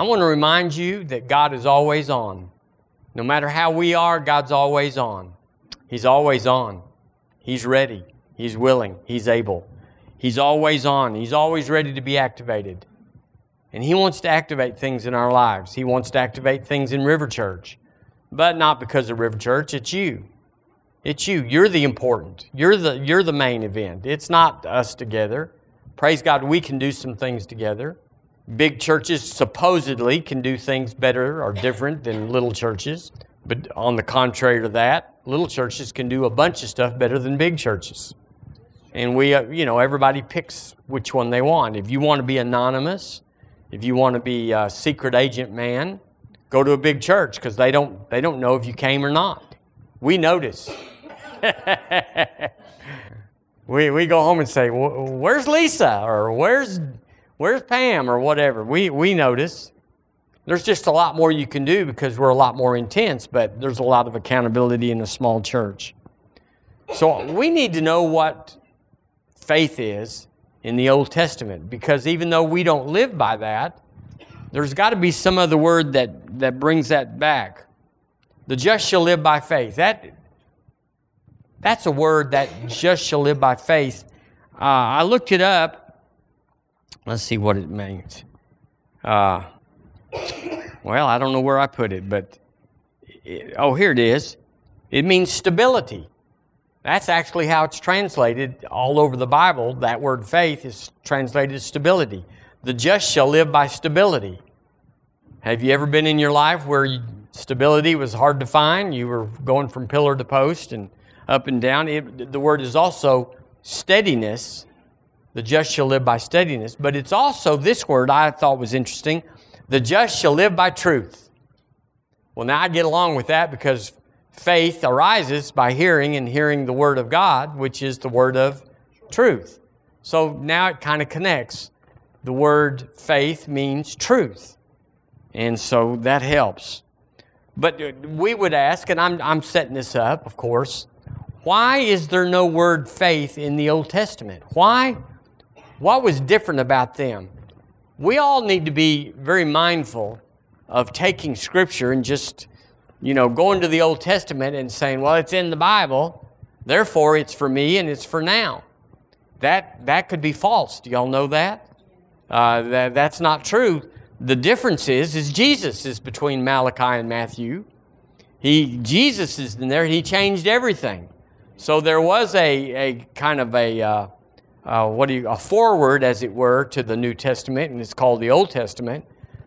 I want to remind you that God is always on. No matter how we are, God's always on. He's always on. He's ready. He's willing. He's able. He's always on. He's always ready to be activated. And He wants to activate things in our lives. He wants to activate things in River Church. But not because of River Church, it's you. It's you. You're the important. You're the, you're the main event. It's not us together. Praise God, we can do some things together. Big churches supposedly can do things better or different than little churches. But on the contrary to that, little churches can do a bunch of stuff better than big churches. And we, uh, you know, everybody picks which one they want. If you want to be anonymous, if you want to be a secret agent man, go to a big church because they don't, they don't know if you came or not. We notice. we, we go home and say, Where's Lisa? Or where's Where's Pam or whatever? We, we notice. There's just a lot more you can do because we're a lot more intense, but there's a lot of accountability in a small church. So we need to know what faith is in the Old Testament because even though we don't live by that, there's got to be some other word that, that brings that back. The just shall live by faith. That, that's a word that just shall live by faith. Uh, I looked it up Let's see what it means. Uh, well, I don't know where I put it, but it, oh, here it is. It means stability. That's actually how it's translated all over the Bible. That word faith is translated as stability. The just shall live by stability. Have you ever been in your life where you, stability was hard to find? You were going from pillar to post and up and down. It, the word is also steadiness the just shall live by steadiness. But it's also this word I thought was interesting the just shall live by truth. Well, now I get along with that because faith arises by hearing and hearing the word of God, which is the word of truth. So now it kind of connects. The word faith means truth. And so that helps. But we would ask, and I'm, I'm setting this up, of course, why is there no word faith in the Old Testament? Why? What was different about them? We all need to be very mindful of taking Scripture and just, you know, going to the Old Testament and saying, well, it's in the Bible, therefore it's for me and it's for now. That, that could be false. Do y'all know that? Uh, that? That's not true. The difference is, is Jesus is between Malachi and Matthew. He, Jesus is in there. He changed everything. So there was a, a kind of a, uh, uh, what do you, a forward, as it were, to the New Testament, and it's called the Old Testament.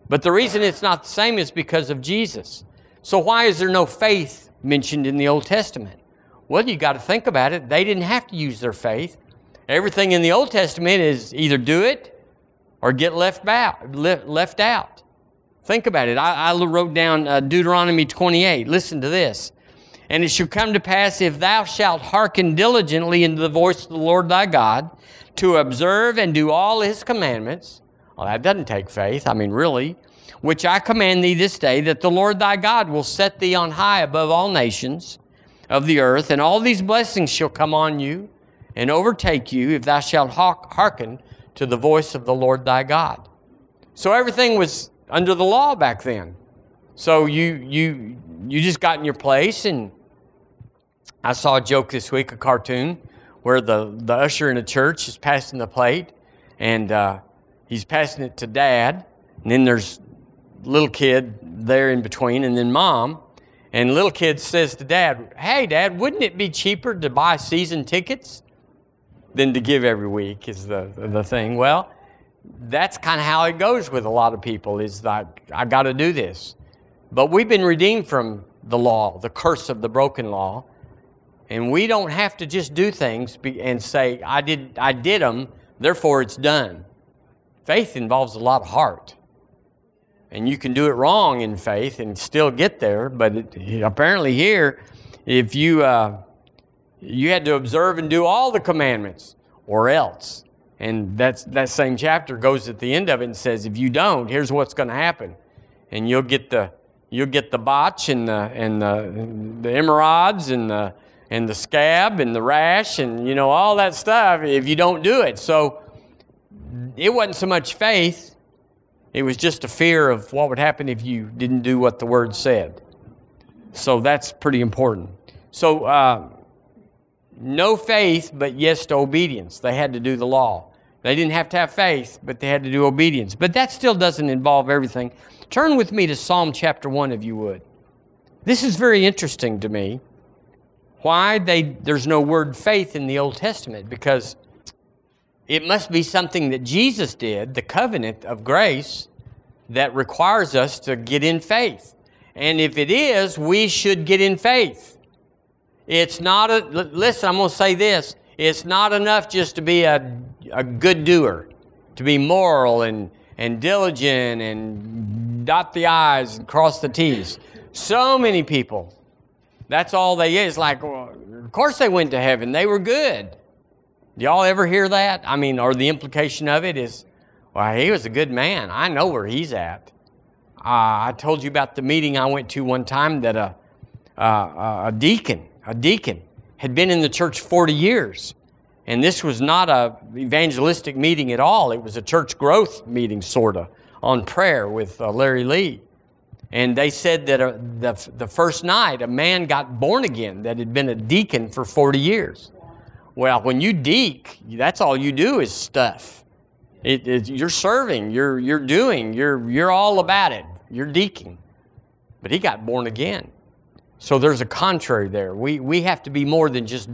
But the reason it's not the same is because of Jesus. So why is there no faith mentioned in the Old Testament? Well, you got to think about it. They didn't have to use their faith. Everything in the Old Testament is either do it or get left out. Left out. Think about it. I, I wrote down uh, Deuteronomy 28. Listen to this. And it shall come to pass if thou shalt hearken diligently unto the voice of the Lord thy God, to observe and do all his commandments. Well, that doesn't take faith. I mean, really. Which I command thee this day, that the Lord thy God will set thee on high above all nations of the earth, and all these blessings shall come on you and overtake you if thou shalt hearken to the voice of the Lord thy God. So everything was under the law back then. So you you you just got in your place and I saw a joke this week, a cartoon, where the, the usher in a church is passing the plate and uh, he's passing it to dad, and then there's little kid there in between, and then mom. And little kid says to dad, Hey, dad, wouldn't it be cheaper to buy season tickets than to give every week? Is the, the thing. Well, that's kind of how it goes with a lot of people is like, I got to do this. But we've been redeemed from the law, the curse of the broken law. And we don't have to just do things and say, I did, I did them, therefore it's done. Faith involves a lot of heart. And you can do it wrong in faith and still get there, but it, apparently here, if you, uh, you had to observe and do all the commandments or else. And that's, that same chapter goes at the end of it and says, if you don't, here's what's going to happen. And you'll get the, you'll get the botch and the, and the, the emerods and the, and the scab and the rash and, you know, all that stuff if you don't do it. So it wasn't so much faith, It was just a fear of what would happen if you didn't do what the word said. So that's pretty important. So, uh, no faith, but yes to obedience. They had to do the law. They didn't have to have faith, but they had to do obedience. But that still doesn't involve everything. Turn with me to Psalm chapter 1, if you would. This is very interesting to me. Why they, there's no word faith in the Old Testament? Because it must be something that Jesus did, the covenant of grace, that requires us to get in faith. And if it is, we should get in faith. It's not a, listen, I'm going to say this. It's not enough just to be a, a good doer, to be moral and, and diligent and dot the I's and cross the T's. So many people, that's all they is. Like, well, of course they went to heaven. They were good. Y'all ever hear that? I mean, or the implication of it is, well, he was a good man. I know where he's at. Uh, I told you about the meeting I went to one time that a, uh, a deacon a deacon, had been in the church 40 years. And this was not a evangelistic meeting at all. It was a church growth meeting, sort of, on prayer with uh, Larry Lee. And they said that uh, the, the first night, a man got born again that had been a deacon for 40 years. Well, when you deek, that's all you do is stuff. It, it, you're serving, you're, you're doing, you're, you're all about it. You're deaking. But he got born again. So there's a contrary there. We, we have to be more than just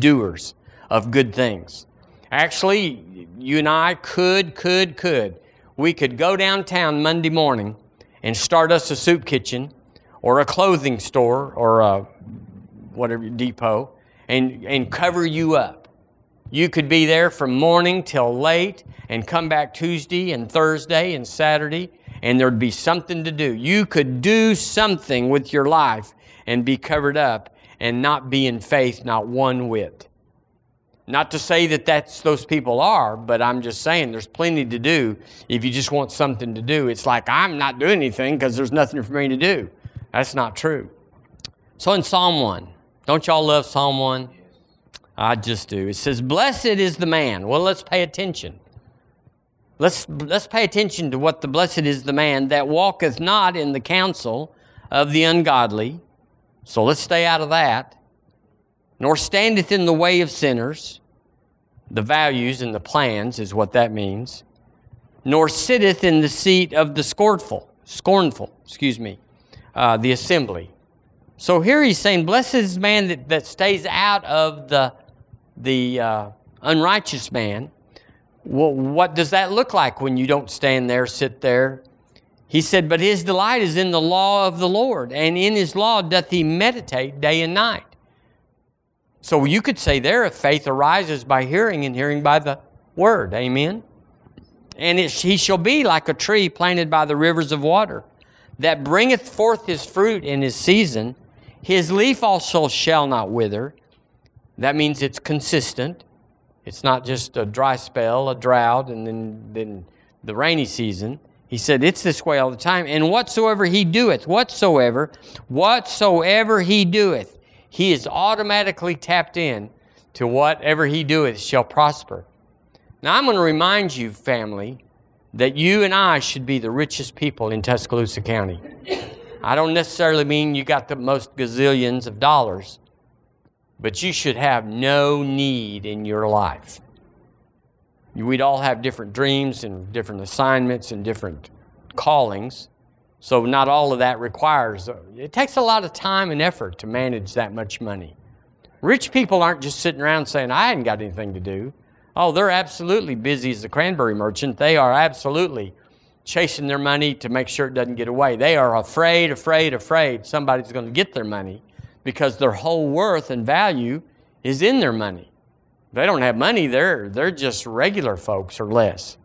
doers of good things. Actually, you and I could, could, could. We could go downtown Monday morning and start us a soup kitchen or a clothing store or a whatever depot and, and cover you up. You could be there from morning till late and come back Tuesday and Thursday and Saturday and there'd be something to do. You could do something with your life and be covered up and not be in faith, not one whit. Not to say that that's those people are, but I'm just saying there's plenty to do if you just want something to do. It's like I'm not doing anything because there's nothing for me to do. That's not true. So in Psalm 1, don't y'all love Psalm 1? I just do. It says, Blessed is the man. Well, let's pay attention. Let's, let's pay attention to what the blessed is the man that walketh not in the counsel of the ungodly, so let's stay out of that. Nor standeth in the way of sinners. The values and the plans is what that means. Nor sitteth in the seat of the scornful, scornful, excuse me, uh, the assembly. So here he's saying, Blessed is man that, that stays out of the, the uh, unrighteous man. Well, what does that look like when you don't stand there, sit there, he said, But his delight is in the law of the Lord, and in his law doth he meditate day and night. So you could say there, faith arises by hearing, and hearing by the word. Amen. And it, he shall be like a tree planted by the rivers of water, that bringeth forth his fruit in his season. His leaf also shall not wither. That means it's consistent. It's not just a dry spell, a drought, and then, then the rainy season. He said, It's this way all the time. And whatsoever he doeth, whatsoever, whatsoever he doeth, he is automatically tapped in to whatever he doeth shall prosper. Now, I'm going to remind you, family, that you and I should be the richest people in Tuscaloosa County. I don't necessarily mean you got the most gazillions of dollars, but you should have no need in your life. We'd all have different dreams and different assignments and different callings. So, not all of that requires, it takes a lot of time and effort to manage that much money. Rich people aren't just sitting around saying, I hadn't got anything to do. Oh, they're absolutely busy as a cranberry merchant. They are absolutely chasing their money to make sure it doesn't get away. They are afraid, afraid, afraid somebody's going to get their money because their whole worth and value is in their money. They don't have money, they're, they're just regular folks or less.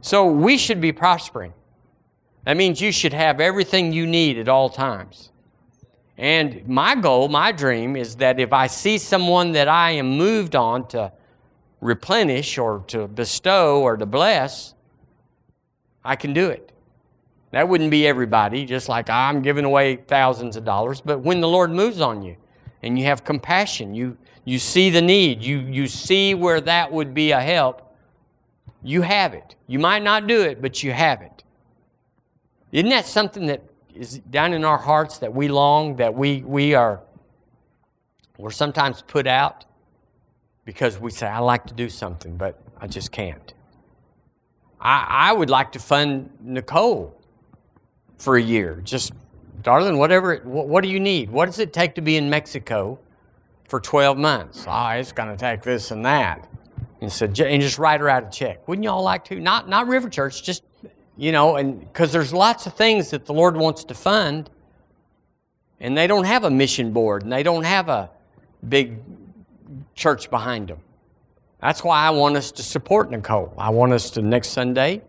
So we should be prospering. That means you should have everything you need at all times. And my goal, my dream is that if I see someone that I am moved on to replenish or to bestow or to bless, I can do it. That wouldn't be everybody, just like I'm giving away thousands of dollars, but when the Lord moves on you and you have compassion, you, you see the need, you, you see where that would be a help, you have it. You might not do it, but you have it. Isn't that something that is down in our hearts that we long, that we, we are, we're sometimes put out because we say, I like to do something, but I just can't. I, I would like to fund Nicole for a year. Just, darling, whatever, what, what do you need? What does it take to be in Mexico for 12 months? Oh, it's going to take this and that. And said, and just write her out a check. Wouldn't y'all like to? Not, not River Church, just, you know, and because there's lots of things that the Lord wants to fund, and they don't have a mission board, and they don't have a big church behind them. That's why I want us to support Nicole. I want us to next Sunday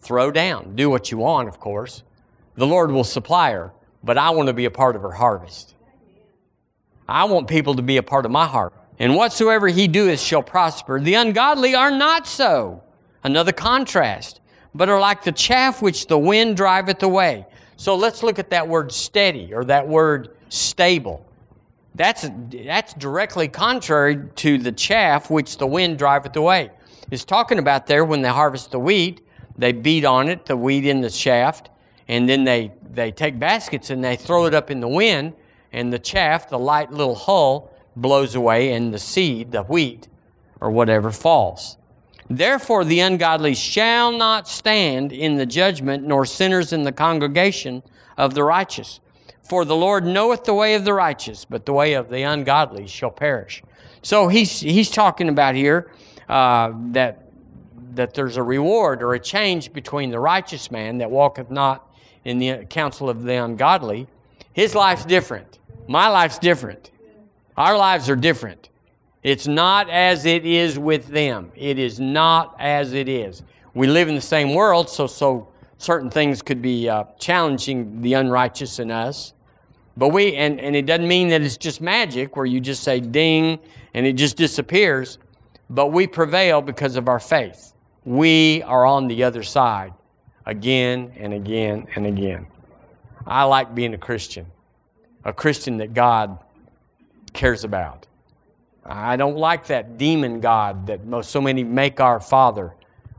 throw down. Do what you want, of course. The Lord will supply her, but I want to be a part of her harvest. I want people to be a part of my heart. And whatsoever he doeth shall prosper. The ungodly are not so. Another contrast. But are like the chaff which the wind driveth away. So let's look at that word steady or that word stable. That's, that's directly contrary to the chaff which the wind driveth away. It's talking about there when they harvest the wheat, they beat on it, the wheat in the shaft, and then they, they take baskets and they throw it up in the wind, and the chaff, the light little hull, blows away and the seed, the wheat, or whatever, falls. Therefore, the ungodly shall not stand in the judgment, nor sinners in the congregation of the righteous. For the Lord knoweth the way of the righteous, but the way of the ungodly shall perish. So he's, he's talking about here uh, that, that there's a reward or a change between the righteous man that walketh not in the counsel of the ungodly. His life's different. My life's different. Our lives are different. It's not as it is with them. It is not as it is. We live in the same world, so so certain things could be uh, challenging the unrighteous in us. But we and, and it doesn't mean that it's just magic where you just say ding and it just disappears. But we prevail because of our faith. We are on the other side again and again and again. I like being a Christian, a Christian that God cares about. I don't like that demon God that most, so many make our Father,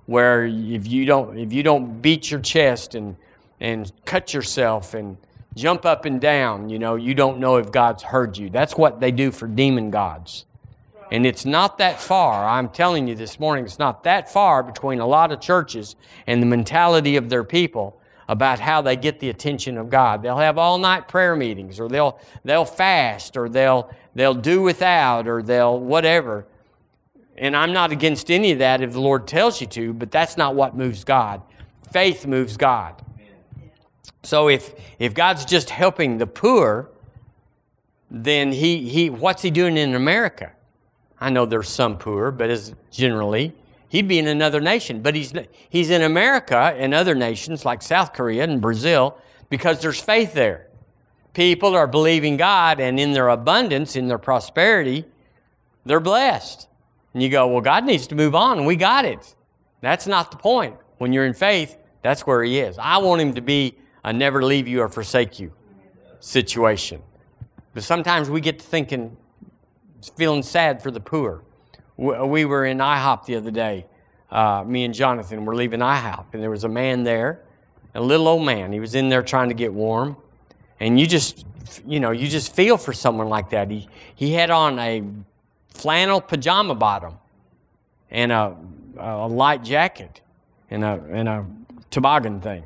where if you don't if you don't beat your chest and and cut yourself and jump up and down, you know, you don't know if God's heard you. That's what they do for demon gods. And it's not that far. I'm telling you this morning, it's not that far between a lot of churches and the mentality of their people about how they get the attention of God. They'll have all night prayer meetings or they'll they'll fast or they'll they'll do without or they'll whatever. And I'm not against any of that if the Lord tells you to, but that's not what moves God. Faith moves God. So if if God's just helping the poor, then he he what's he doing in America? I know there's some poor, but as generally, he'd be in another nation. But he's he's in America and other nations like South Korea and Brazil because there's faith there people are believing God and in their abundance, in their prosperity, they're blessed. And you go, well, God needs to move on, we got it. That's not the point. When you're in faith, that's where He is. I want Him to be a never leave you or forsake you situation. But sometimes we get to thinking, feeling sad for the poor. We were in IHOP the other day. Uh, me and Jonathan were leaving IHOP, and there was a man there, a little old man. He was in there trying to get warm. And you just you know you just feel for someone like that. He he had on a flannel pajama bottom and a, a light jacket and a and a toboggan thing.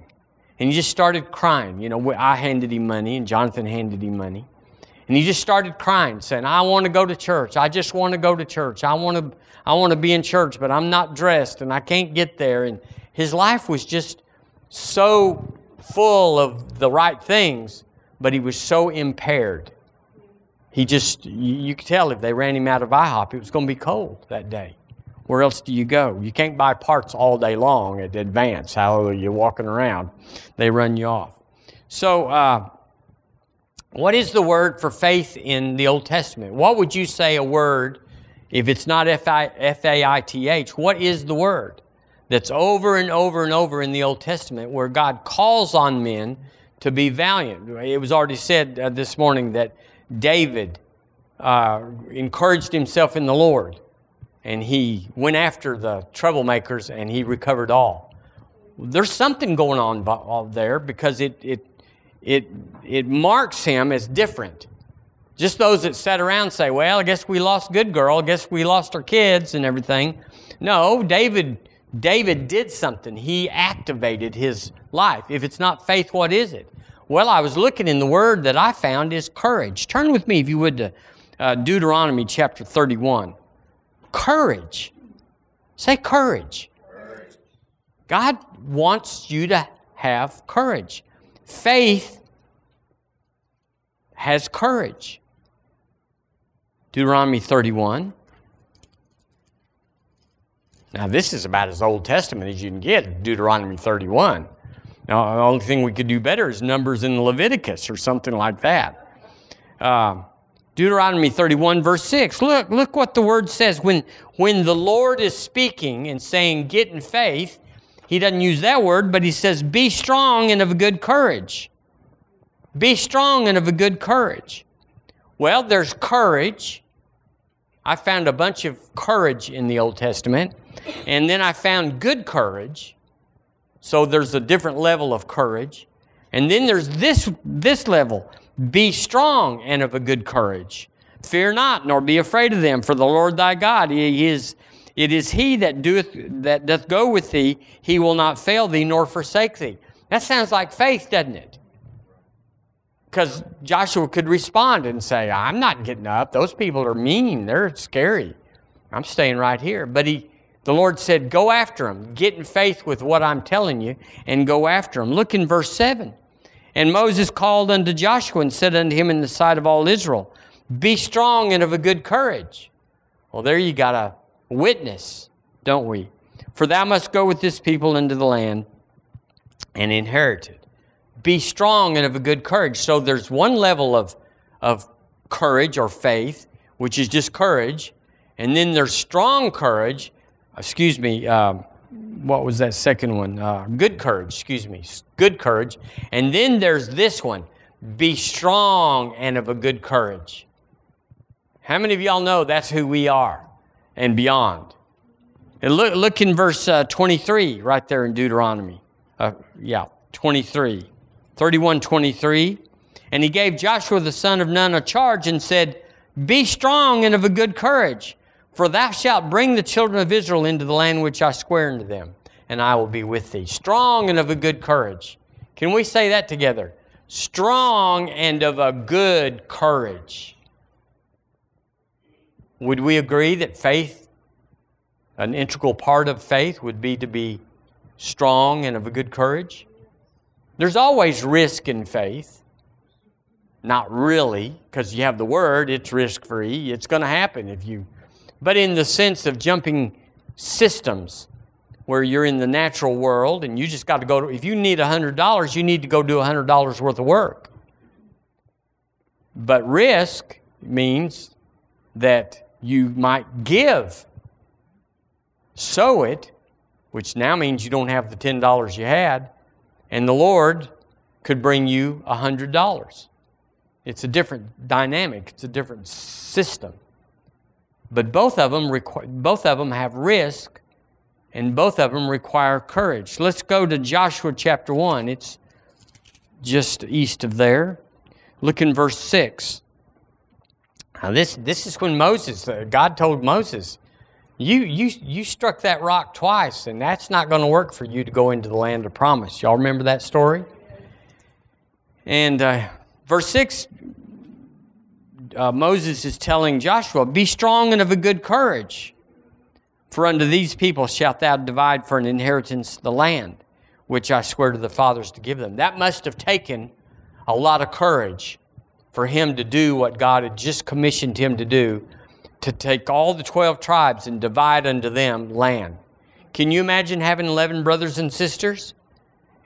And he just started crying. You know i handed him money and jonathan handed him money and he just started crying saying i want to go to church i just want to go to church i want to i want to be in church but i'm not dressed and i can't get there and his life was just so full of the right things but he was so impaired. He just, you, you could tell if they ran him out of IHOP, it was going to be cold that day. Where else do you go? You can't buy parts all day long at Advance. Hallelujah, you're walking around. They run you off. So, uh, what is the word for faith in the Old Testament? What would you say a word, if it's not F A I T H, what is the word that's over and over and over in the Old Testament where God calls on men to be valiant. It was already said uh, this morning that David uh, encouraged himself in the Lord and he went after the troublemakers and he recovered all. there's something going on there because it, it, it, it marks him as different. Just those that sat around say, well, I guess we lost good girl. I guess we lost our kids and everything. No, David, David did something. He activated his life. If it's not faith, what is it? Well, I was looking in the word that I found is courage. Turn with me, if you would, to uh, Deuteronomy chapter 31. Courage. Say courage. courage. God wants you to have courage. Faith has courage. Deuteronomy 31. Now, this is about as Old Testament as you can get, Deuteronomy 31. Now, the only thing we could do better is Numbers in Leviticus or something like that. Uh, Deuteronomy 31, verse 6. Look, look what the word says. When, when the Lord is speaking and saying, get in faith, he doesn't use that word, but he says, be strong and of a good courage. Be strong and of a good courage. Well, there's courage I found a bunch of courage in the Old Testament, and then I found good courage. So there's a different level of courage. And then there's this, this level be strong and of a good courage. Fear not, nor be afraid of them, for the Lord thy God, he is, it is he that doeth that doth go with thee, he will not fail thee nor forsake thee. That sounds like faith, doesn't it? because Joshua could respond and say, I'm not getting up. Those people are mean. They're scary. I'm staying right here. But he, the Lord said, Go after them. Get in faith with what I'm telling you and go after them. Look in verse 7. And Moses called unto Joshua and said unto him in the sight of all Israel, Be strong and of a good courage. Well, there you got a witness, don't we? For thou must go with this people into the land and inherit it be strong and of a good courage. So there's one level of, of courage or faith, which is just courage. And then there's strong courage. Excuse me. Uh, what was that second one? Uh, good courage. Excuse me. Good courage. And then there's this one. Be strong and of a good courage. How many of y'all know that's who we are and beyond? And look, look in verse uh, 23 right there in Deuteronomy. Uh, yeah, 23. 31 23. and he gave Joshua the son of Nun a charge and said, "Be strong and of a good courage, for thou shalt bring the children of Israel into the land which I swear unto them, and I will be with thee. Strong and of a good courage." Can we say that together? Strong and of a good courage. Would we agree that faith, an integral part of faith, would be to be strong and of a good courage? There's always risk in faith. Not really, because you have the word, it's risk free. It's going to happen if you. But in the sense of jumping systems, where you're in the natural world and you just got to go to, if you need $100, you need to go do $100 worth of work. But risk means that you might give, sow it, which now means you don't have the $10 you had, and the Lord could bring you a $100. It's a different dynamic, it's a different system. But both of them, require, both of them have risk and both of them require courage. Let's go to Joshua chapter 1. It's just east of there. Look in verse 6. Now, this, this is when Moses, uh, God told Moses, you, you, you struck that rock twice, and that's not going to work for you to go into the land of promise. Y'all remember that story? And uh, verse 6, uh, Moses is telling Joshua, Be strong and of a good courage, for unto these people shalt thou divide for an inheritance the land, which I swear to the fathers to give them. That must have taken a lot of courage for him to do what God had just commissioned him to do to take all the 12 tribes and divide unto them land. Can you imagine having 11 brothers and sisters?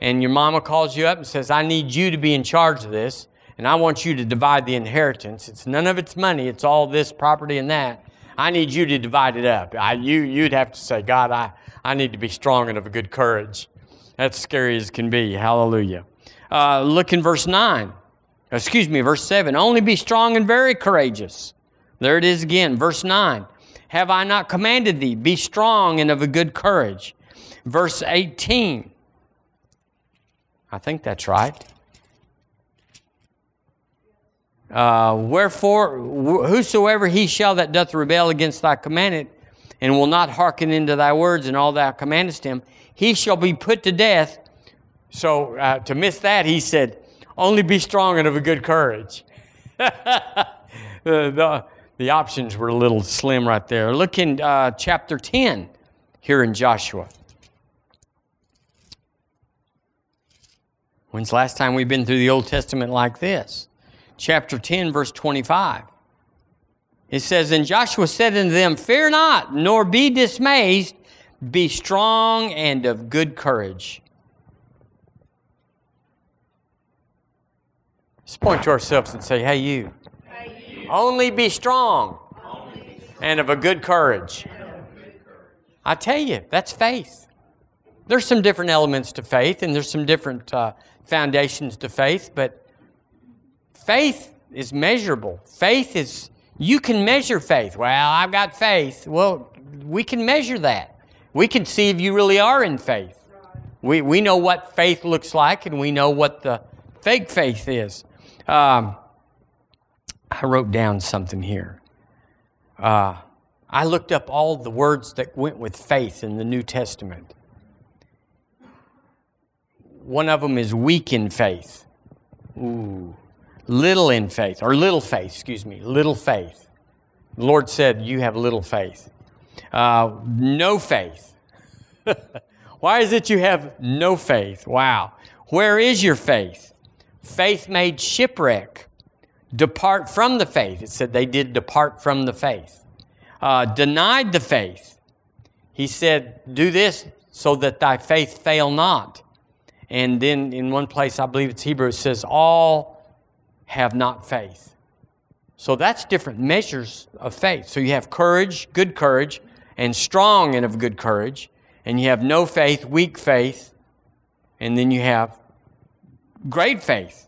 And your mama calls you up and says, I need you to be in charge of this, and I want you to divide the inheritance. It's none of it's money, it's all this property and that. I need you to divide it up. I, you, you'd have to say, God, I, I need to be strong and of a good courage. That's scary as can be. Hallelujah. Uh, look in verse 9. Excuse me, verse 7. Only be strong and very courageous. There it is again, verse 9. Have I not commanded thee? Be strong and of a good courage. Verse 18. I think that's right. Uh, Wherefore, whosoever he shall that doth rebel against thy commandment, and will not hearken into thy words and all thou commandest him, he shall be put to death. So uh, to miss that, he said, only be strong and of a good courage. the, the, the, options were a little slim right there. Look in uh, chapter 10 here in Joshua. When's the last time we've been through the Old Testament like this? Chapter 10, verse 25. It says, And Joshua said unto them, Fear not, nor be dismayed, be strong and of good courage. Let's point to ourselves and say, Hey, you. Hey, you. Only be strong Only and of a good courage. I tell you, that's faith. There's some different elements to faith, and there's some different uh, foundations to faith, but faith is measurable. Faith is, you can measure faith. Well, I've got faith. Well, we can measure that. We can see if you really are in faith. We, we know what faith looks like, and we know what the fake faith is. Um, I wrote down something here. Uh, I looked up all the words that went with faith in the New Testament. One of them is weak in faith. Ooh. Little in faith, or little faith, excuse me, little faith. The Lord said, You have little faith. Uh, no faith. Why is it you have no faith? Wow. Where is your faith? Faith made shipwreck. Depart from the faith. It said they did depart from the faith. Uh, denied the faith. He said, Do this so that thy faith fail not. And then in one place, I believe it's Hebrew, it says, All have not faith. So that's different measures of faith. So you have courage, good courage, and strong and of good courage. And you have no faith, weak faith. And then you have Great faith.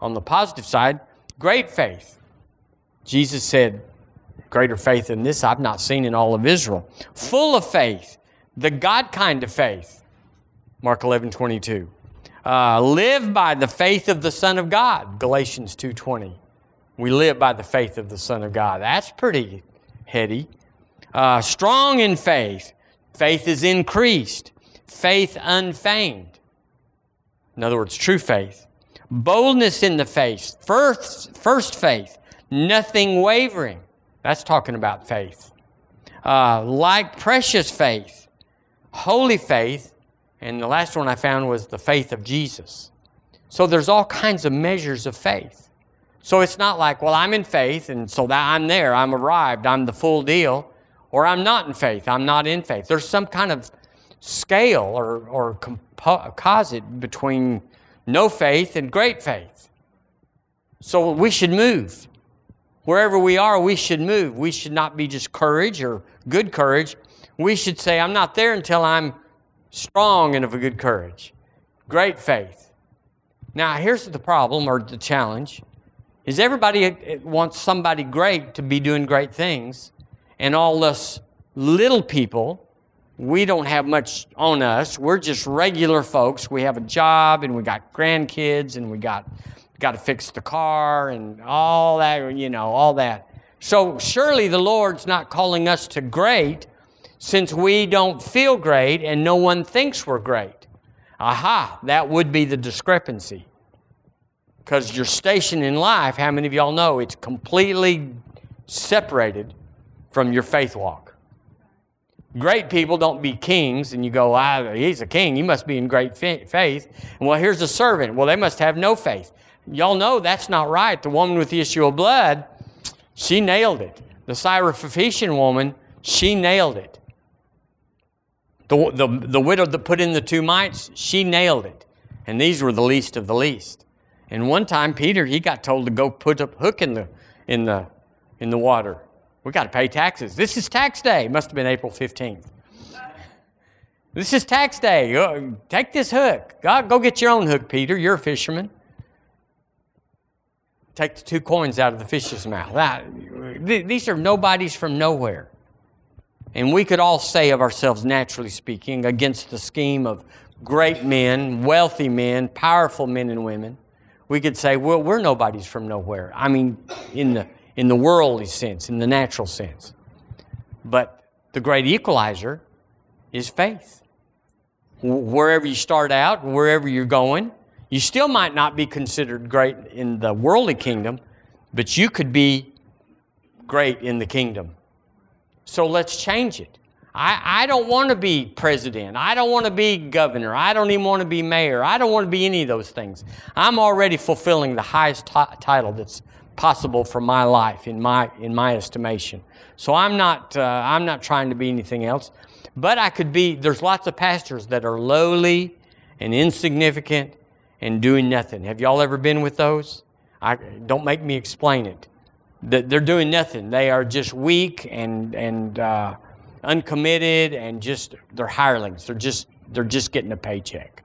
On the positive side, great faith. Jesus said, Greater faith than this I've not seen in all of Israel. Full of faith, the God kind of faith. Mark 11, 22. Uh, live by the faith of the Son of God. Galatians 2.20. We live by the faith of the Son of God. That's pretty heady. Uh, strong in faith. Faith is increased. Faith unfeigned. In other words, true faith. Boldness in the faith. First, first faith. Nothing wavering. That's talking about faith. Uh, like precious faith. Holy faith. And the last one I found was the faith of Jesus. So there's all kinds of measures of faith. So it's not like, well, I'm in faith, and so that I'm there, I'm arrived, I'm the full deal, or I'm not in faith, I'm not in faith. There's some kind of scale or, or composite between no faith and great faith. So we should move. Wherever we are, we should move. We should not be just courage or good courage. We should say, I'm not there until I'm strong and of a good courage. Great faith. Now, here's the problem or the challenge is everybody uh, wants somebody great to be doing great things, and all us little people we don't have much on us. We're just regular folks. We have a job and we got grandkids and we got got to fix the car and all that, you know, all that. So surely the Lord's not calling us to great since we don't feel great and no one thinks we're great. Aha, that would be the discrepancy. Because your station in life, how many of y'all know it's completely separated from your faith walk? Great people don't be kings, and you go, ah, he's a king. You must be in great faith. And well, here's a servant. Well, they must have no faith. Y'all know that's not right. The woman with the issue of blood, she nailed it. The Syrophoenician woman, she nailed it. The, the, the widow that put in the two mites, she nailed it. And these were the least of the least. And one time, Peter, he got told to go put a hook in the, in the, in the water. We got to pay taxes. This is tax day. Must have been April 15th. This is tax day. Go, take this hook. God, go get your own hook, Peter. You're a fisherman. Take the two coins out of the fish's mouth. That, these are nobodies from nowhere. And we could all say of ourselves, naturally speaking, against the scheme of great men, wealthy men, powerful men and women. We could say, well, we're nobodies from nowhere. I mean, in the, in the worldly sense, in the natural sense. But the great equalizer is faith. Wherever you start out, wherever you're going, you still might not be considered great in the worldly kingdom, but you could be great in the kingdom. So let's change it. I, I don't want to be president. I don't want to be governor. I don't even want to be mayor. I don't want to be any of those things. I'm already fulfilling the highest t- title that's possible for my life in my, in my estimation. So I'm not, uh, I'm not trying to be anything else. But I could be, there's lots of pastors that are lowly and insignificant and doing nothing. Have y'all ever been with those? I, don't make me explain it. They're doing nothing. They are just weak and, and uh, uncommitted and just they're hirelings. They're just they're just getting a paycheck.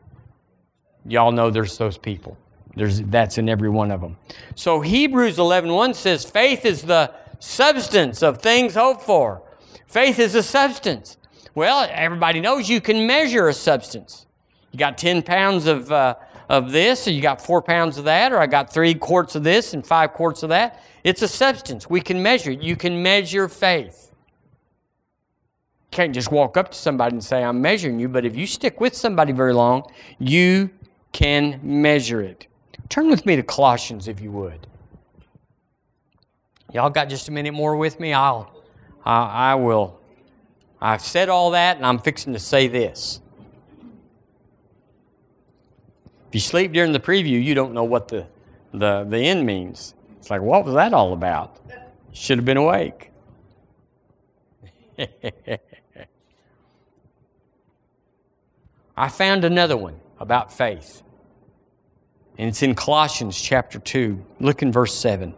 Y'all know there's those people. There's that's in every one of them. So Hebrews 11:1 says faith is the substance of things hoped for. Faith is a substance. Well, everybody knows you can measure a substance. You got 10 pounds of, uh, of this, or you got four pounds of that, or I got three quarts of this and five quarts of that. It's a substance. We can measure it. You can measure faith can't just walk up to somebody and say, I'm measuring you, but if you stick with somebody very long, you can measure it. Turn with me to Colossians if you would. Y'all got just a minute more with me? I'll, I, I will. I've said all that and I'm fixing to say this. If you sleep during the preview, you don't know what the, the, the end means. It's like, what was that all about? Should have been awake. I found another one about faith. And it's in Colossians chapter 2. Look in verse 7.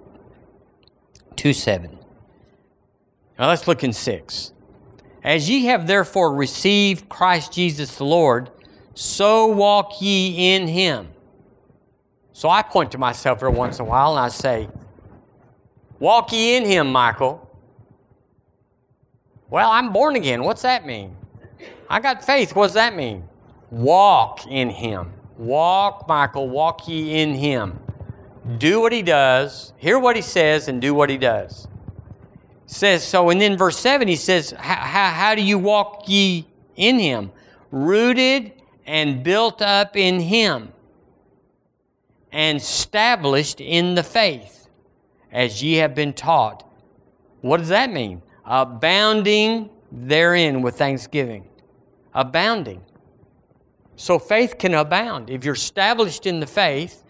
2 7. Now let's look in 6. As ye have therefore received Christ Jesus the Lord, so walk ye in him. So I point to myself every once in a while and I say, Walk ye in him, Michael. Well, I'm born again. What's that mean? I got faith. What does that mean? Walk in him. Walk, Michael, walk ye in him. Do what he does, hear what he says, and do what he does. says so, and then verse 7, he says, How do you walk ye in him? Rooted and built up in him, and established in the faith, as ye have been taught. What does that mean? Abounding therein with thanksgiving. Abounding. So faith can abound. If you're established in the faith,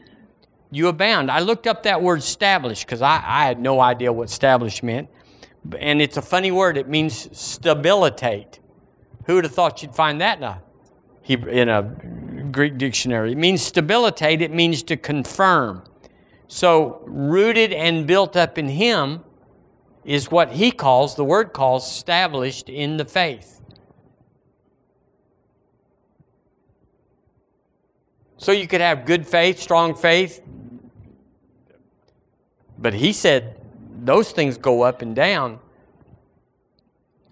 you abound. I looked up that word established because I, I had no idea what established meant. And it's a funny word. It means stabilitate. Who would have thought you'd find that in a, in a Greek dictionary? It means stabilitate. It means to confirm. So rooted and built up in Him is what He calls, the word calls, established in the faith. So you could have good faith, strong faith. But he said those things go up and down.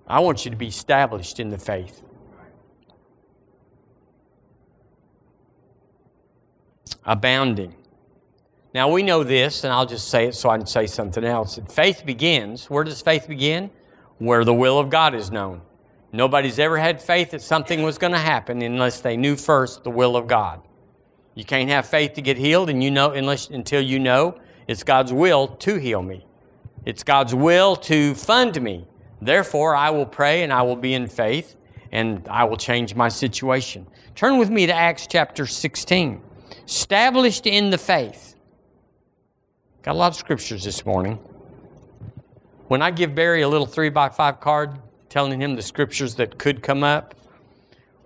I want you to be established in the faith. Abounding. Now we know this, and I'll just say it so I can say something else. Faith begins. Where does faith begin? Where the will of God is known. Nobody's ever had faith that something was going to happen unless they knew first the will of God. You can't have faith to get healed, and you know unless until you know it's God's will to heal me. It's God's will to fund me. Therefore, I will pray and I will be in faith and I will change my situation. Turn with me to Acts chapter 16. Established in the faith. Got a lot of scriptures this morning. When I give Barry a little three by five card telling him the scriptures that could come up,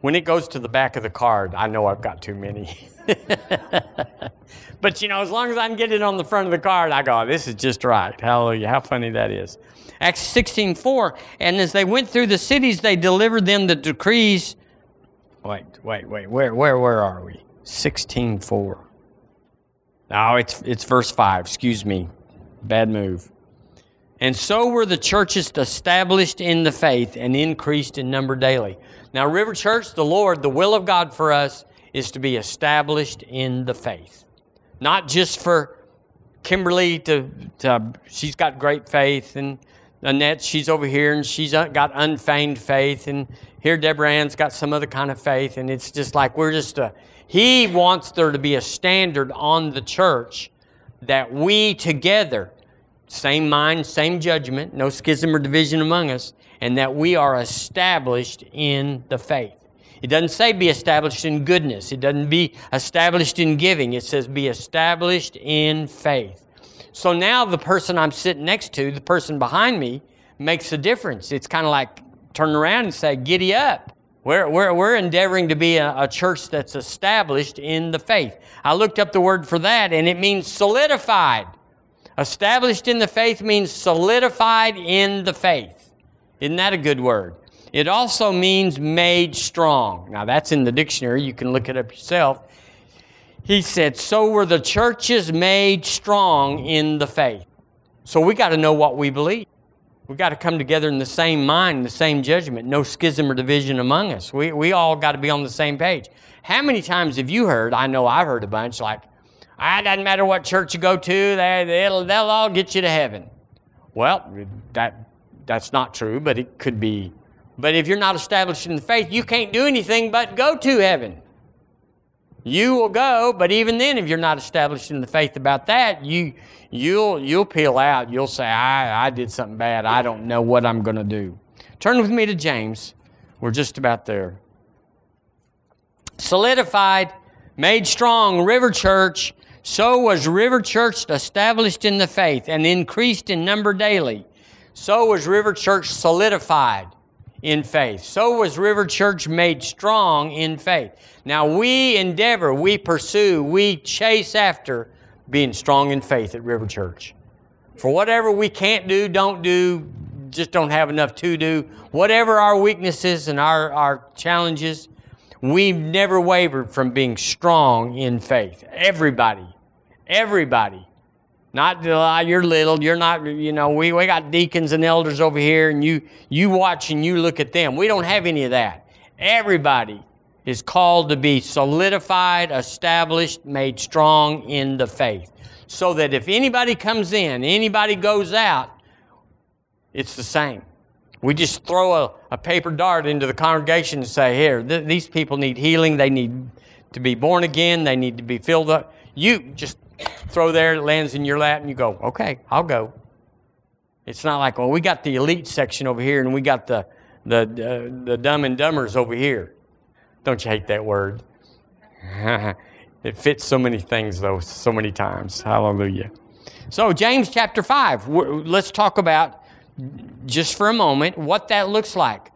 when it goes to the back of the card, I know I've got too many. but you know, as long as I'm getting on the front of the card, I go, this is just right. Hallelujah. How funny that is. Acts 16 4. And as they went through the cities, they delivered them the decrees. Wait, wait, wait. Where, where, where are we? 16 4. No, it's, it's verse 5. Excuse me. Bad move. And so were the churches established in the faith and increased in number daily. Now, River Church, the Lord, the will of God for us is to be established in the faith. Not just for Kimberly to, to she's got great faith, and Annette, she's over here and she's uh, got unfeigned faith, and here Deborah Ann's got some other kind of faith, and it's just like we're just a, he wants there to be a standard on the church that we together same mind, same judgment, no schism or division among us, and that we are established in the faith. It doesn't say be established in goodness. It doesn't be established in giving. It says be established in faith. So now the person I'm sitting next to, the person behind me, makes a difference. It's kind of like turn around and say, giddy up. We're, we're, we're endeavoring to be a, a church that's established in the faith. I looked up the word for that, and it means solidified. Established in the faith means solidified in the faith. Isn't that a good word? It also means made strong. Now, that's in the dictionary. You can look it up yourself. He said, So were the churches made strong in the faith. So we got to know what we believe. We got to come together in the same mind, the same judgment, no schism or division among us. We, we all got to be on the same page. How many times have you heard? I know I've heard a bunch like, Ah, it doesn't matter what church you go to, they, they'll, they'll all get you to heaven. Well, that, that's not true, but it could be. But if you're not established in the faith, you can't do anything but go to heaven. You will go, but even then, if you're not established in the faith about that, you, you'll, you'll peel out. You'll say, I, I did something bad. I don't know what I'm going to do. Turn with me to James. We're just about there. Solidified, made strong, River Church so was River Church established in the faith and increased in number daily. So was River Church solidified in faith. So was River Church made strong in faith. Now we endeavor, we pursue, we chase after being strong in faith at River Church. For whatever we can't do, don't do, just don't have enough to do, whatever our weaknesses and our, our challenges, we've never wavered from being strong in faith. Everybody Everybody. Not you're little, you're not, you know, we, we got deacons and elders over here and you, you watch and you look at them. We don't have any of that. Everybody is called to be solidified, established, made strong in the faith. So that if anybody comes in, anybody goes out, it's the same. We just throw a, a paper dart into the congregation and say, here, th- these people need healing. They need to be born again. They need to be filled up. You just throw there, it lands in your lap, and you go, okay, I'll go. It's not like, well, we got the elite section over here and we got the, the, uh, the dumb and dumbers over here. Don't you hate that word? it fits so many things, though, so many times. Hallelujah. So, James chapter 5, let's talk about just for a moment what that looks like.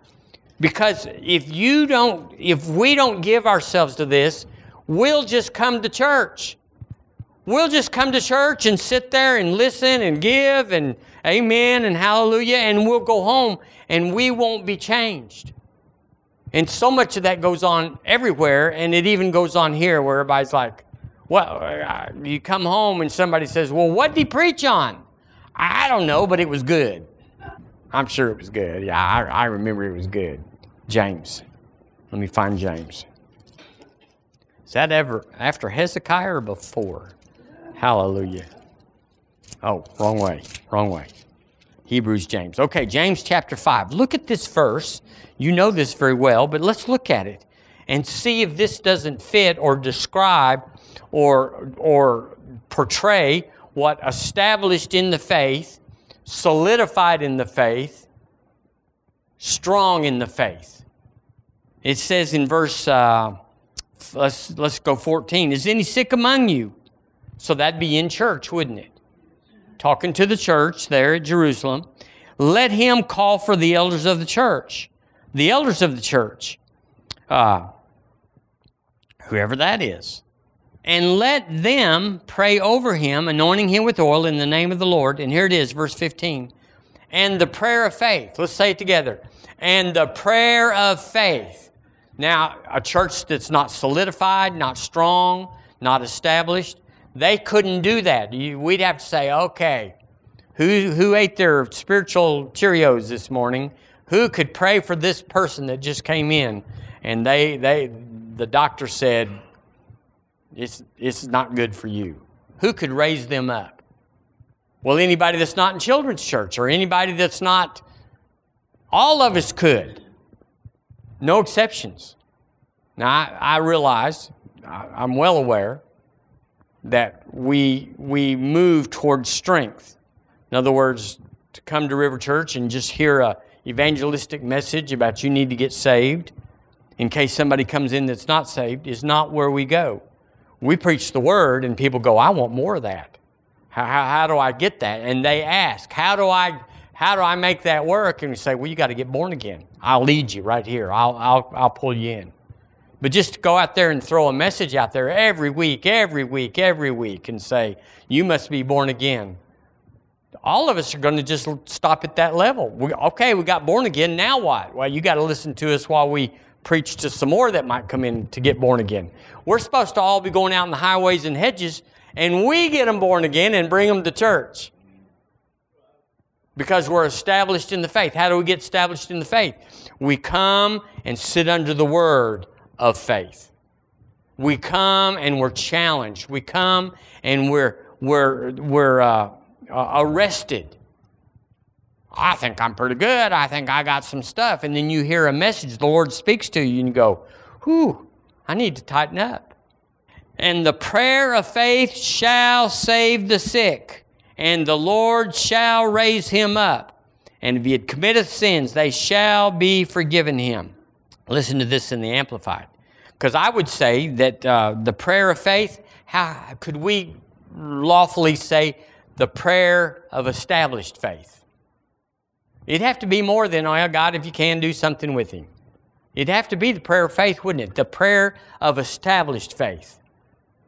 Because if you don't, if we don't give ourselves to this, we'll just come to church. We'll just come to church and sit there and listen and give and amen and hallelujah, and we'll go home and we won't be changed. And so much of that goes on everywhere, and it even goes on here where everybody's like, well, uh, you come home and somebody says, well, what did he preach on? I don't know, but it was good. I'm sure it was good. Yeah, I, I remember it was good. James. Let me find James. Is that ever after Hezekiah or before? Hallelujah. Oh, wrong way, wrong way. Hebrews, James. Okay, James chapter 5. Look at this verse. You know this very well, but let's look at it and see if this doesn't fit or describe or, or portray what established in the faith, solidified in the faith, strong in the faith. It says in verse, uh, let's, let's go 14, Is any sick among you? So that'd be in church, wouldn't it? Talking to the church there at Jerusalem. Let him call for the elders of the church. The elders of the church. Uh, whoever that is. And let them pray over him, anointing him with oil in the name of the Lord. And here it is, verse 15. And the prayer of faith. Let's say it together. And the prayer of faith. Now, a church that's not solidified, not strong, not established, they couldn't do that. we'd have to say, okay, Who, who ate their spiritual Cheerios this morning? Who could pray for this person that just came in? And they, they, the doctor said, it's, it's not good for you. Who could raise them up? Well, anybody that's not in children's church or anybody that's not, all of us could. No exceptions. Now, I, I realize, I, I'm well aware, that we, we move towards strength. In other words, to come to River Church and just hear a evangelistic message about you need to get saved in case somebody comes in that's not saved is not where we go. We preach the word and people go, I want more of that. How, how, how do I get that? And they ask, how do I, how do I make that work? And we say, well, you got to get born again. I'll lead you right here. I'll, I'll, I'll pull you in. But just go out there and throw a message out there every week, every week, every week, and say, you must be born again. All of us are going to just stop at that level. We, okay, we got born again. Now what? Well, you got to listen to us while we preach to some more that might come in to get born again. We're supposed to all be going out in the highways and hedges, and we get them born again and bring them to church because we're established in the faith. How do we get established in the faith? We come and sit under the word of faith. We come and we're challenged. We come and we're, we're, we're uh, uh, arrested. I think I'm pretty good. I think I got some stuff. And then you hear a message, the Lord speaks to you, and you go, whew, I need to tighten up. And the prayer of faith shall save the sick, and the Lord shall raise him up. And if he had committed sins, they shall be forgiven him. Listen to this in the Amplified. Because I would say that uh, the prayer of faith, how could we lawfully say the prayer of established faith? It'd have to be more than, oh, God, if you can, do something with him. It'd have to be the prayer of faith, wouldn't it? The prayer of established faith.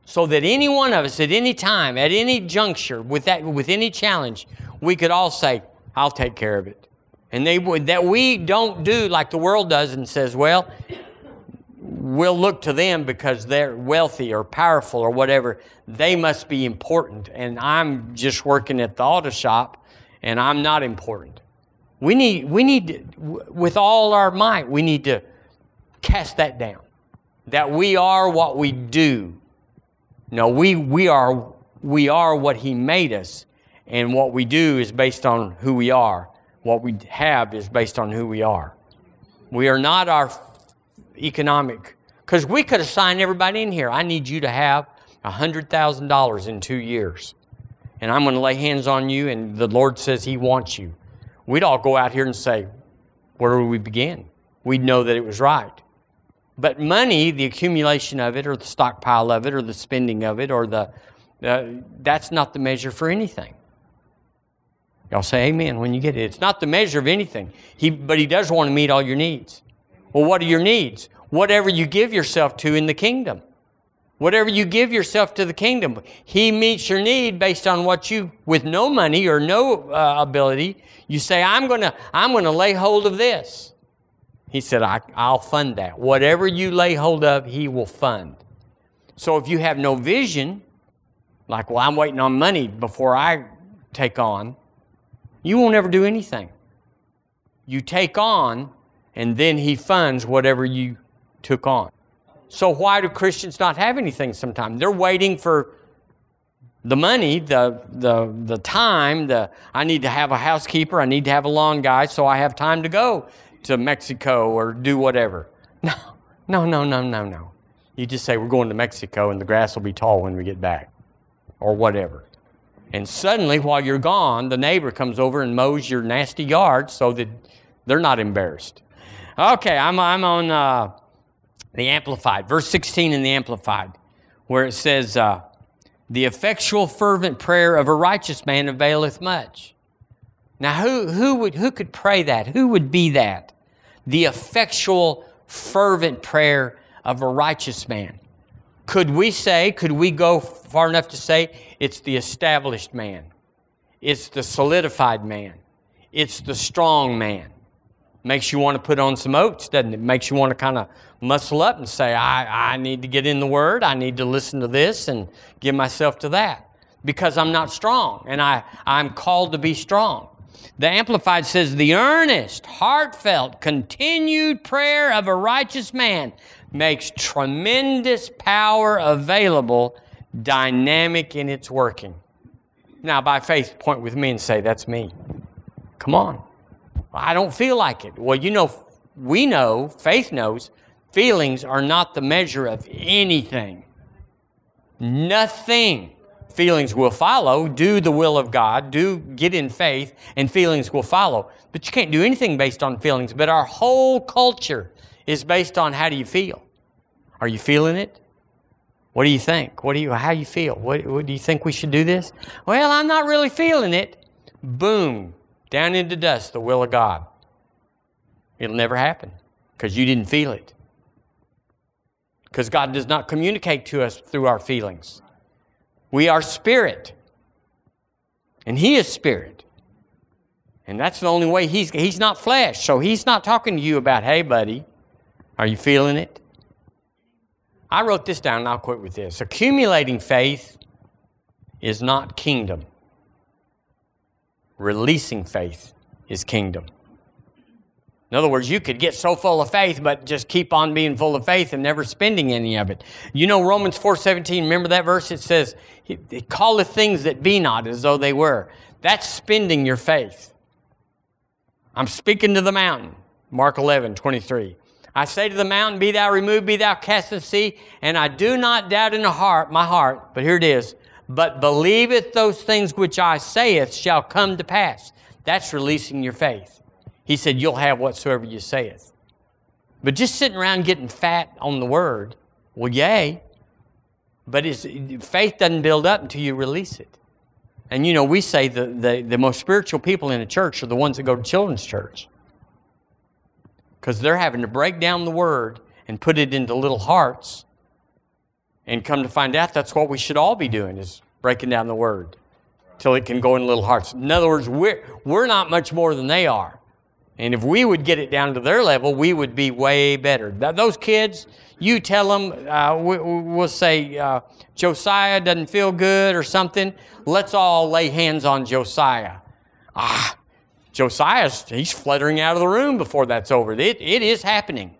So that any one of us at any time, at any juncture, with, that, with any challenge, we could all say, I'll take care of it. And they would, that we don't do like the world does and says, well, we'll look to them because they're wealthy or powerful or whatever. They must be important. And I'm just working at the auto shop and I'm not important. We need, we need to, with all our might, we need to cast that down. That we are what we do. No, we, we, are, we are what He made us, and what we do is based on who we are what we have is based on who we are. We are not our economic, because we could assign everybody in here, I need you to have $100,000 in two years. And I'm going to lay hands on you, and the Lord says He wants you. We'd all go out here and say, Where do we begin? We'd know that it was right. But money, the accumulation of it, or the stockpile of it, or the spending of it, or the, uh, that's not the measure for anything. Y'all say amen when you get it. It's not the measure of anything, he, but He does want to meet all your needs. Well, what are your needs? Whatever you give yourself to in the kingdom. Whatever you give yourself to the kingdom, He meets your need based on what you, with no money or no uh, ability, you say, I'm going to I'm to lay hold of this. He said, I, I'll fund that. Whatever you lay hold of, He will fund. So if you have no vision, like, well, I'm waiting on money before I take on, you won't ever do anything. You take on, and then He funds whatever you took on. So, why do Christians not have anything sometimes? They're waiting for the money, the, the, the time, the I need to have a housekeeper, I need to have a lawn guy so I have time to go to Mexico or do whatever. No, no, no, no, no, no. You just say, We're going to Mexico and the grass will be tall when we get back, or whatever. And suddenly, while you're gone, the neighbor comes over and mows your nasty yard so that they're not embarrassed. Okay, I'm, I'm on uh, the Amplified, verse 16 in the Amplified, where it says, uh, The effectual, fervent prayer of a righteous man availeth much. Now, who, who, would, who could pray that? Who would be that? The effectual, fervent prayer of a righteous man. Could we say, could we go far enough to say it's the established man? It's the solidified man. It's the strong man. Makes you want to put on some oats, doesn't it? Makes you want to kind of muscle up and say, I, I need to get in the Word. I need to listen to this and give myself to that. because I'm not strong and I, I'm called to be strong. The Amplified says, The earnest, heartfelt, continued prayer of a righteous man makes tremendous power available, dynamic in its working. Now, by faith, point with me and say, That's me. Come on. I don't feel like it. Well, you know, we know, faith knows, feelings are not the measure of anything. Nothing. Feelings will follow. Do the will of God. Do get in faith, and feelings will follow. But you can't do anything based on feelings. But our whole culture is based on how do you feel? Are you feeling it? What do you think? What do you? How do you feel? What, what do you think we should do this? Well, I'm not really feeling it. Boom, down into dust. The will of God. It'll never happen because you didn't feel it. Because God does not communicate to us through our feelings. We are spirit. And He is spirit. And that's the only way He's He's not flesh. So He's not talking to you about, hey buddy, are you feeling it? I wrote this down and I'll quit with this. Accumulating faith is not kingdom. Releasing faith is kingdom. In other words, you could get so full of faith, but just keep on being full of faith and never spending any of it. You know Romans 4.17, remember that verse? It says, calleth things that be not as though they were. That's spending your faith. I'm speaking to the mountain. Mark 11, 23. I say to the mountain, Be thou removed, be thou cast in the sea, and I do not doubt in the heart, my heart, but here it is, but believeth those things which I saith shall come to pass. That's releasing your faith. He said, You'll have whatsoever you saith. But just sitting around getting fat on the word, well, yay. But faith doesn't build up until you release it. And you know, we say the, the, the most spiritual people in the church are the ones that go to children's church. Because they're having to break down the word and put it into little hearts. And come to find out that's what we should all be doing is breaking down the word till it can go in little hearts. In other words, we're, we're not much more than they are. And if we would get it down to their level, we would be way better. Now, Those kids, you tell them, uh, we, will say, uh, Josiah doesn't feel good or something. Let's all lay hands on Josiah. Ah, Josiah's, he's fluttering out of the room before that's over. It, it is happening.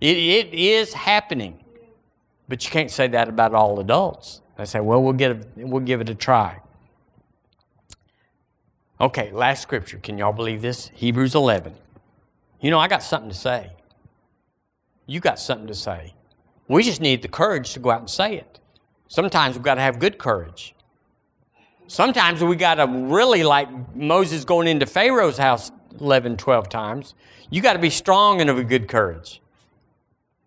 It, it is happening. But you can't say that about all adults. They say, well, we'll, get a, we'll give it a try. Okay, last scripture. Can y'all believe this? Hebrews 11. You know, I got something to say. You got something to say. We just need the courage to go out and say it. Sometimes we've got to have good courage. Sometimes we got to really, like Moses going into Pharaoh's house 11, 12 times, you got to be strong and of a good courage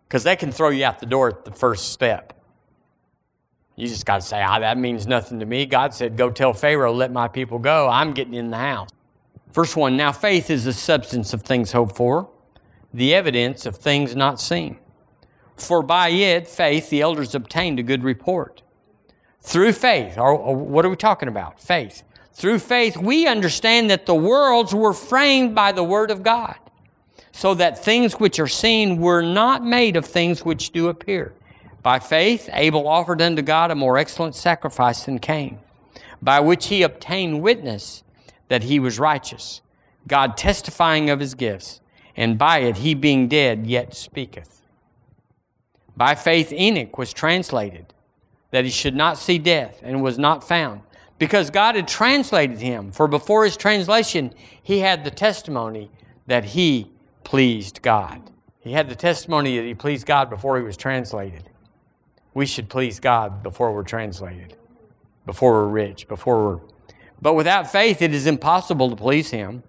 because they can throw you out the door at the first step. You just got to say, ah, that means nothing to me. God said, go tell Pharaoh, let my people go. I'm getting in the house. Verse 1 Now faith is the substance of things hoped for, the evidence of things not seen. For by it, faith, the elders obtained a good report. Through faith, or, or what are we talking about? Faith. Through faith, we understand that the worlds were framed by the Word of God, so that things which are seen were not made of things which do appear. By faith, Abel offered unto God a more excellent sacrifice than Cain, by which he obtained witness that he was righteous, God testifying of his gifts, and by it he being dead yet speaketh. By faith, Enoch was translated, that he should not see death, and was not found, because God had translated him. For before his translation, he had the testimony that he pleased God. He had the testimony that he pleased God before he was translated we should please God before we're translated, before we're rich, before we're. But without faith, it is impossible to please Him.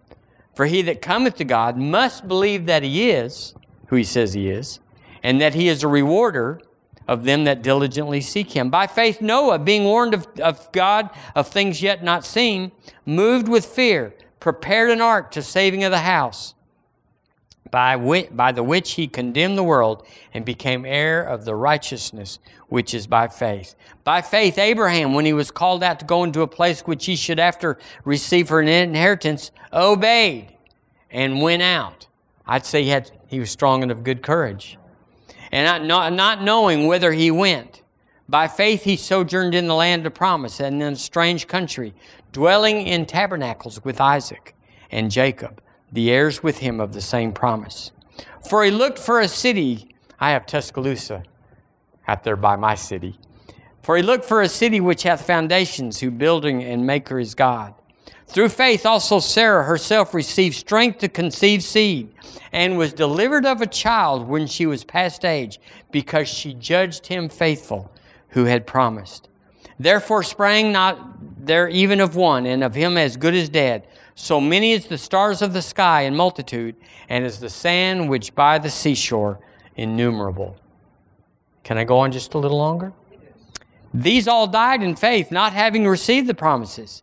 For he that cometh to God must believe that He is who He says He is, and that He is a rewarder of them that diligently seek Him. By faith, Noah, being warned of, of God of things yet not seen, moved with fear, prepared an ark to saving of the house by, which, by the which he condemned the world and became heir of the righteousness which is by faith. By faith, Abraham, when he was called out to go into a place which he should after receive for an inheritance, obeyed and went out. I'd say he, had, he was strong and of good courage. And not, not, not knowing whither he went. By faith he sojourned in the land of promise and in a strange country, dwelling in tabernacles with Isaac and Jacob, the heirs with him of the same promise. For he looked for a city. I have Tuscaloosa out there by my city. For he looked for a city which hath foundations, whose building and maker is God. Through faith also Sarah herself received strength to conceive seed, and was delivered of a child when she was past age, because she judged him faithful who had promised. Therefore sprang not there even of one, and of him as good as dead, so many as the stars of the sky in multitude, and as the sand which by the seashore innumerable. Can I go on just a little longer? These all died in faith, not having received the promises,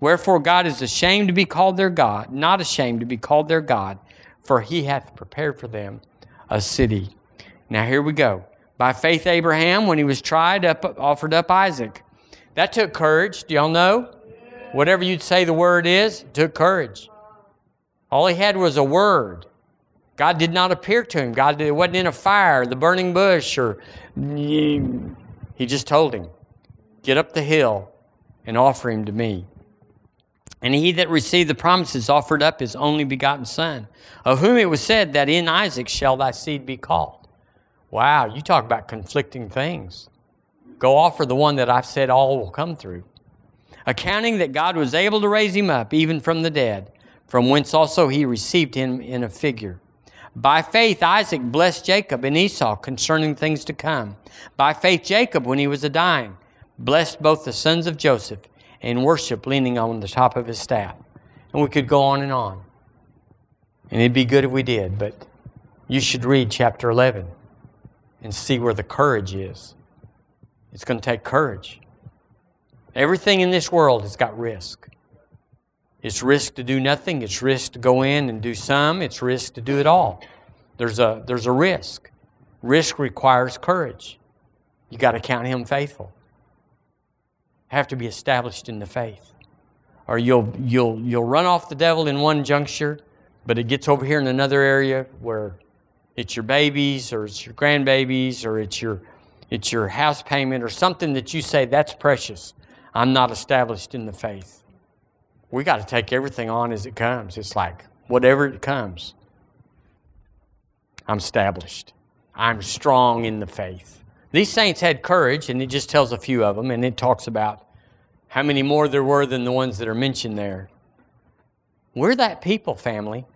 Wherefore God is ashamed to be called their God, not ashamed to be called their God, for he hath prepared for them a city. Now here we go. By faith, Abraham, when he was tried, up, offered up Isaac. That took courage. Do y'all know? Whatever you'd say the word is, took courage. All he had was a word. God did not appear to him. God it wasn't in a fire, the burning bush, or he just told him, Get up the hill and offer him to me. And he that received the promises offered up his only begotten Son, of whom it was said that in Isaac shall thy seed be called. Wow, you talk about conflicting things. Go offer the one that I've said all will come through. Accounting that God was able to raise him up even from the dead, from whence also he received him in a figure. By faith, Isaac blessed Jacob and Esau concerning things to come. By faith, Jacob, when he was a dying, blessed both the sons of Joseph and worship, leaning on the top of his staff. And we could go on and on. And it'd be good if we did, but you should read chapter 11 and see where the courage is. It's going to take courage. Everything in this world has got risk. It's risk to do nothing. It's risk to go in and do some. It's risk to do it all. There's a, there's a risk. Risk requires courage. You got to count him faithful. Have to be established in the faith. Or you'll, you'll, you'll run off the devil in one juncture, but it gets over here in another area where it's your babies or it's your grandbabies or it's your, it's your house payment or something that you say, that's precious. I'm not established in the faith we got to take everything on as it comes. It's like, whatever it comes, I'm established. I'm strong in the faith. These saints had courage, and it just tells a few of them, and it talks about how many more there were than the ones that are mentioned there. We're that people, family.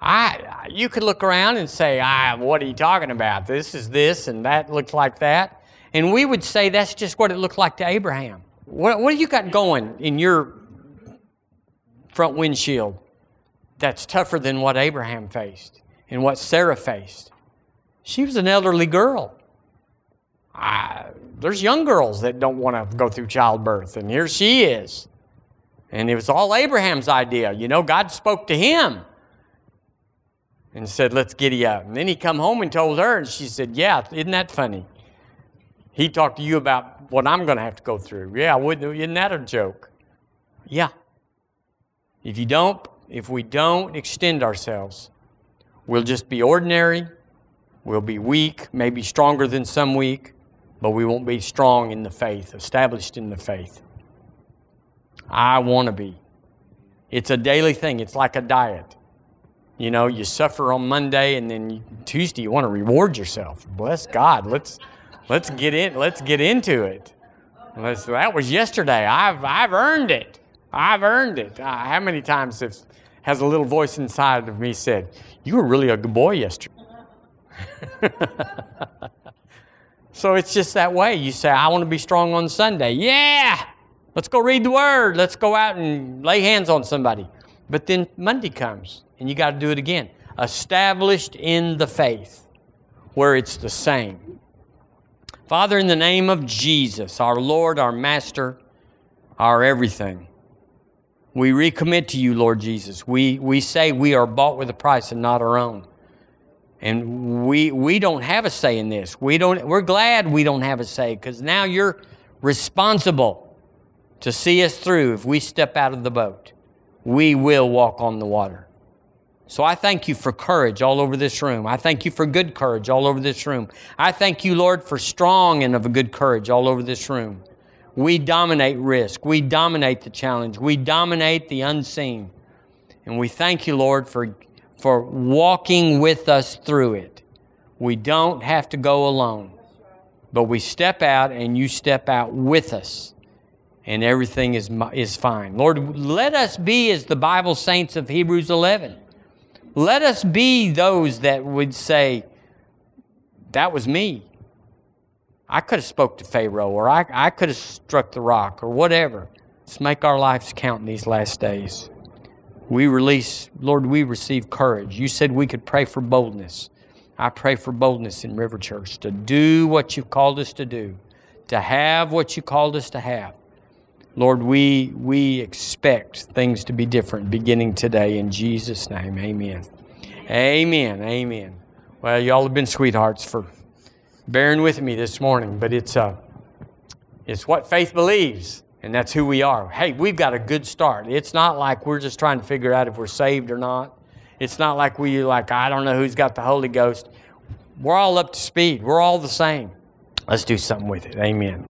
I, you could look around and say, ah, what are you talking about? This is this, and that looks like that. And we would say that's just what it looked like to Abraham. What, what do you got going in your front windshield that's tougher than what Abraham faced and what Sarah faced. She was an elderly girl. I, there's young girls that don't want to go through childbirth, and here she is. And it was all Abraham's idea. You know, God spoke to him and said, let's giddy up. And then he come home and told her, and she said, yeah, isn't that funny? He talked to you about what I'm going to have to go through. Yeah, wouldn't, isn't that a joke? Yeah. If you don't, if we don't extend ourselves, we'll just be ordinary, we'll be weak, maybe stronger than some weak, but we won't be strong in the faith, established in the faith. I want to be. It's a daily thing. It's like a diet. You know, you suffer on Monday and then Tuesday you want to reward yourself. Bless God. Let's let's get in. Let's get into it. Let's, that was yesterday. I've I've earned it. I've earned it. Uh, how many times have, has a little voice inside of me said, You were really a good boy yesterday? so it's just that way. You say, I want to be strong on Sunday. Yeah, let's go read the Word. Let's go out and lay hands on somebody. But then Monday comes and you got to do it again. Established in the faith, where it's the same. Father, in the name of Jesus, our Lord, our Master, our everything. We recommit to you, Lord Jesus. We, we say we are bought with a price and not our own. And we, we don't have a say in this. We don't, we're glad we don't have a say because now you're responsible to see us through if we step out of the boat. We will walk on the water. So I thank you for courage all over this room. I thank you for good courage all over this room. I thank you, Lord, for strong and of a good courage all over this room. We dominate risk. We dominate the challenge. We dominate the unseen. And we thank you, Lord, for, for walking with us through it. We don't have to go alone, but we step out and you step out with us, and everything is, is fine. Lord, let us be as the Bible saints of Hebrews 11 let us be those that would say, that was me. I could have spoke to Pharaoh or I, I could have struck the rock or whatever. Let's make our lives count in these last days. We release, Lord, we receive courage. You said we could pray for boldness. I pray for boldness in River Church to do what you've called us to do, to have what you called us to have. Lord, we, we expect things to be different beginning today in Jesus' name. Amen. Amen. Amen. Well, y'all have been sweethearts for bearing with me this morning, but it's, uh, it's what faith believes, and that's who we are. Hey, we've got a good start. It's not like we're just trying to figure out if we're saved or not. It's not like we like, I don't know who's got the Holy Ghost. We're all up to speed. We're all the same. Let's do something with it. Amen.